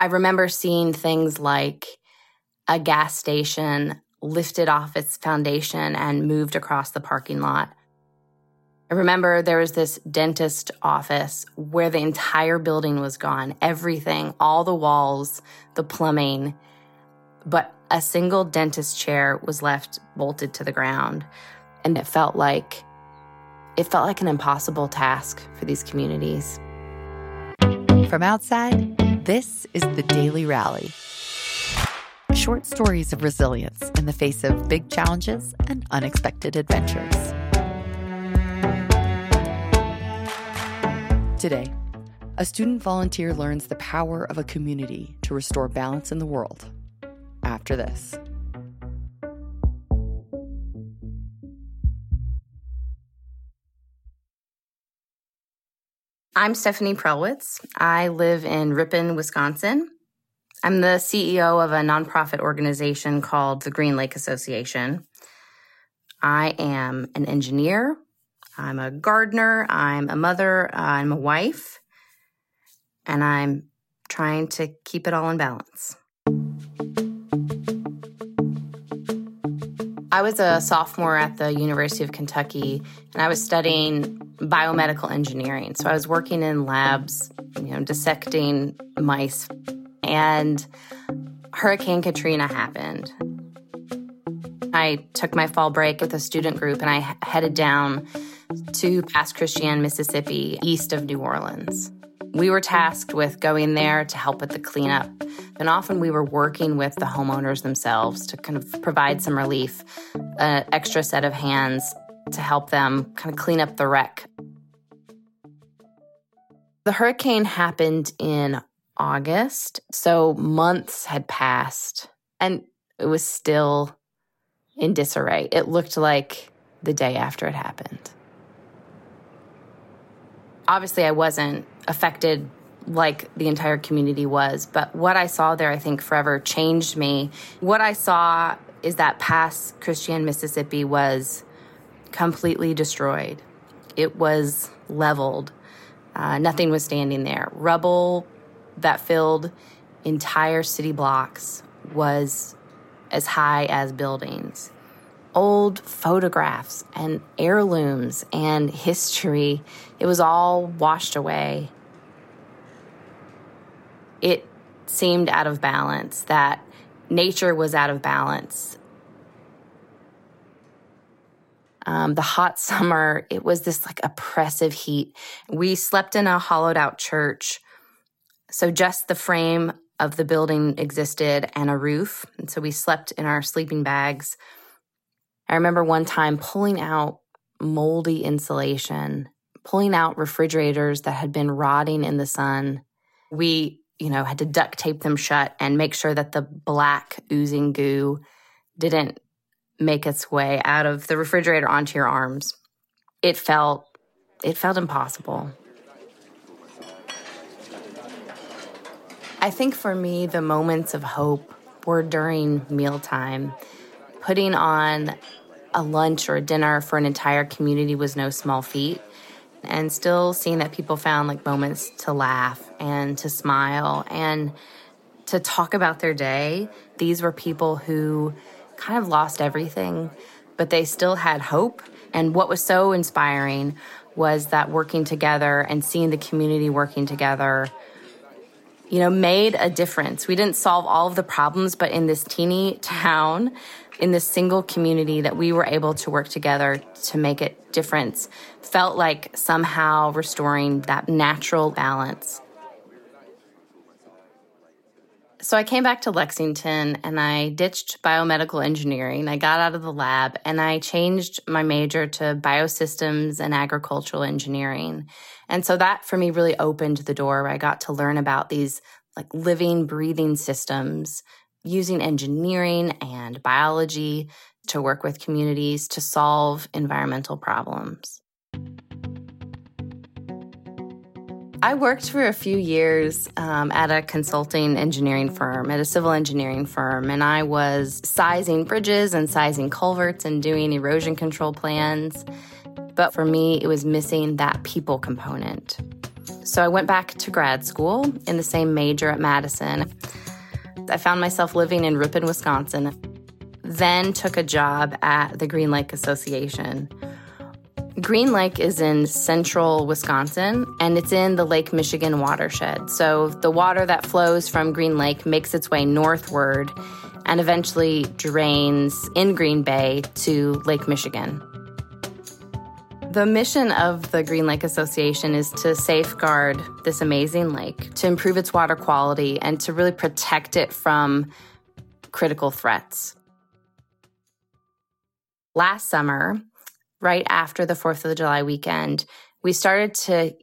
I remember seeing things like a gas station lifted off its foundation and moved across the parking lot. I remember there was this dentist office where the entire building was gone everything, all the walls, the plumbing, but a single dentist chair was left bolted to the ground. And it felt like it felt like an impossible task for these communities. From outside, this is the Daily Rally. Short stories of resilience in the face of big challenges and unexpected adventures. Today, a student volunteer learns the power of a community to restore balance in the world. After this. I'm Stephanie Prellwitz. I live in Ripon, Wisconsin. I'm the CEO of a nonprofit organization called the Green Lake Association. I am an engineer. I'm a gardener. I'm a mother. I'm a wife. And I'm trying to keep it all in balance. I was a sophomore at the University of Kentucky and I was studying biomedical engineering. So I was working in labs, you know, dissecting mice. And Hurricane Katrina happened. I took my fall break with a student group and I headed down to Pass Christian, Mississippi, east of New Orleans. We were tasked with going there to help with the cleanup. And often we were working with the homeowners themselves to kind of provide some relief, an extra set of hands to help them kind of clean up the wreck. The hurricane happened in August, so months had passed and it was still in disarray. It looked like the day after it happened. Obviously, I wasn't affected like the entire community was. But what I saw there, I think, forever changed me. What I saw is that Pass Christian, Mississippi was completely destroyed. It was leveled. Uh, nothing was standing there. Rubble that filled entire city blocks was as high as buildings. Old photographs and heirlooms and history, it was all washed away it seemed out of balance, that nature was out of balance. Um, the hot summer, it was this like oppressive heat. We slept in a hollowed out church. So just the frame of the building existed and a roof. And so we slept in our sleeping bags. I remember one time pulling out moldy insulation, pulling out refrigerators that had been rotting in the sun. We you know, had to duct tape them shut and make sure that the black oozing goo didn't make its way out of the refrigerator onto your arms. It felt it felt impossible. I think for me the moments of hope were during mealtime. Putting on a lunch or a dinner for an entire community was no small feat and still seeing that people found like moments to laugh and to smile and to talk about their day. These were people who kind of lost everything, but they still had hope. And what was so inspiring was that working together and seeing the community working together you know, made a difference. We didn't solve all of the problems, but in this teeny town, in this single community that we were able to work together to make a difference felt like somehow restoring that natural balance. So I came back to Lexington and I ditched biomedical engineering. I got out of the lab and I changed my major to biosystems and agricultural engineering. And so that for me really opened the door where I got to learn about these like living, breathing systems using engineering and biology to work with communities to solve environmental problems. I worked for a few years um, at a consulting engineering firm, at a civil engineering firm, and I was sizing bridges and sizing culverts and doing erosion control plans. But for me, it was missing that people component. So I went back to grad school in the same major at Madison. I found myself living in Ripon, Wisconsin, then took a job at the Green Lake Association. Green Lake is in central Wisconsin and it's in the Lake Michigan watershed. So the water that flows from Green Lake makes its way northward and eventually drains in Green Bay to Lake Michigan. The mission of the Green Lake Association is to safeguard this amazing lake, to improve its water quality, and to really protect it from critical threats. Last summer, right after the 4th of July weekend, we started to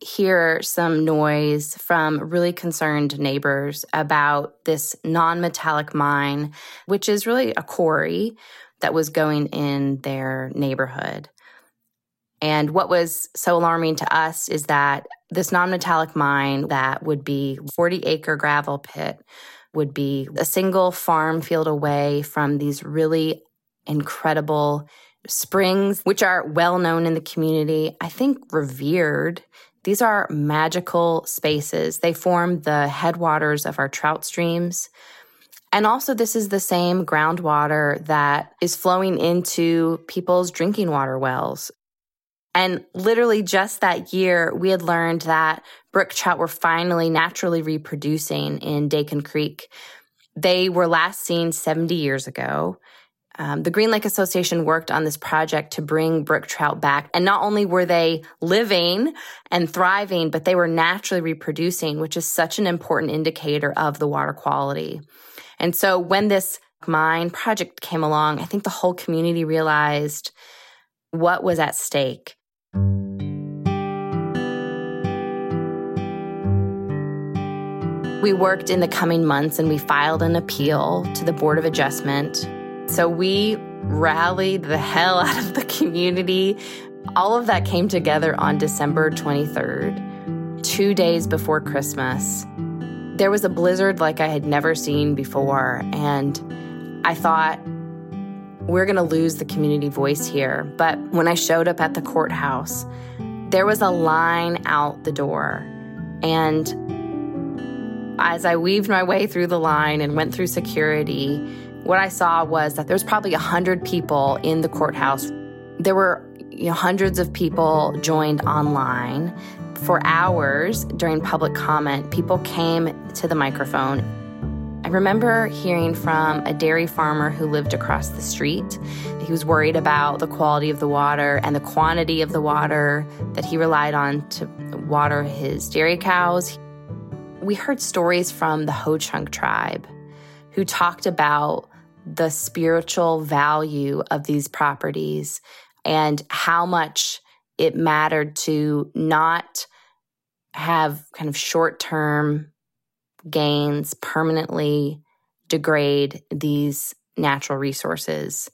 hear some noise from really concerned neighbors about this non metallic mine, which is really a quarry that was going in their neighborhood. And what was so alarming to us is that this non metallic mine that would be 40 acre gravel pit would be a single farm field away from these really incredible springs, which are well known in the community, I think revered. These are magical spaces. They form the headwaters of our trout streams. And also, this is the same groundwater that is flowing into people's drinking water wells. And literally just that year, we had learned that brook trout were finally naturally reproducing in Dakin Creek. They were last seen 70 years ago. Um, the Green Lake Association worked on this project to bring brook trout back. And not only were they living and thriving, but they were naturally reproducing, which is such an important indicator of the water quality. And so when this mine project came along, I think the whole community realized what was at stake. We worked in the coming months and we filed an appeal to the Board of Adjustment so we rallied the hell out of the community. All of that came together on December 23rd, two days before Christmas. There was a blizzard like I had never seen before, and I thought, we're going to lose the community voice here. But when I showed up at the courthouse, there was a line out the door. And as I weaved my way through the line and went through security, what I saw was that there was probably 100 people in the courthouse. There were you know, hundreds of people joined online. For hours during public comment, people came to the microphone. I remember hearing from a dairy farmer who lived across the street. He was worried about the quality of the water and the quantity of the water that he relied on to water his dairy cows. We heard stories from the Ho Chunk tribe who talked about the spiritual value of these properties and how much it mattered to not have kind of short term gains permanently degrade these natural resources.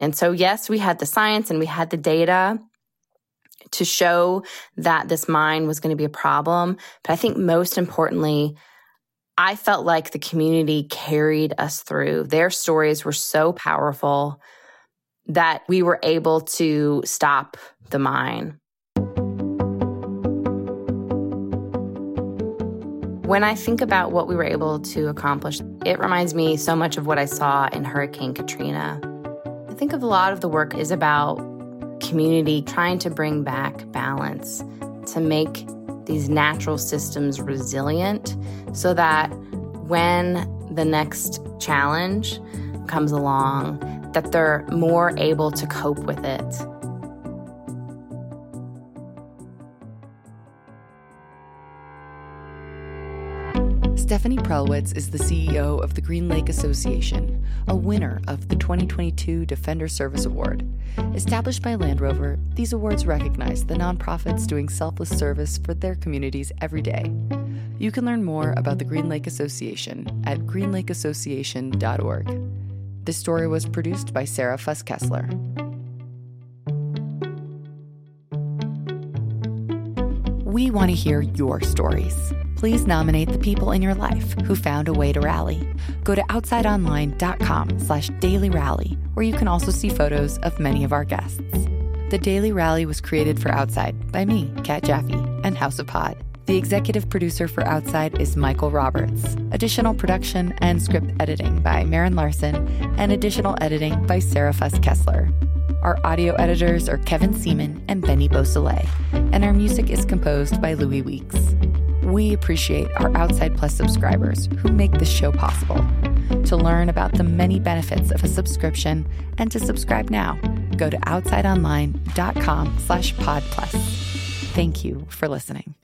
And so, yes, we had the science and we had the data to show that this mine was going to be a problem. But I think most importantly, I felt like the community carried us through. Their stories were so powerful that we were able to stop the mine. When I think about what we were able to accomplish, it reminds me so much of what I saw in Hurricane Katrina. I think of a lot of the work is about community trying to bring back balance, to make these natural systems resilient so that when the next challenge comes along, that they're more able to cope with it. Stephanie Prellwitz is the CEO of the Green Lake Association, a winner of the 2022 Defender Service Award. Established by Land Rover, these awards recognize the nonprofits doing selfless service for their communities every day. You can learn more about the Green Lake Association at greenlakeassociation.org. This story was produced by Sarah Fuss Kessler. We want to hear your stories please nominate the people in your life who found a way to rally. Go to outsideonline.com slash daily rally, where you can also see photos of many of our guests. The Daily Rally was created for Outside by me, Kat Jaffe, and House of Pod. The executive producer for Outside is Michael Roberts. Additional production and script editing by Marin Larson, and additional editing by Sarah Fuss Kessler. Our audio editors are Kevin Seaman and Benny Beausoleil, and our music is composed by Louis Weeks. We appreciate our Outside Plus subscribers who make this show possible. To learn about the many benefits of a subscription and to subscribe now, go to outsideonline.com slash podplus. Thank you for listening.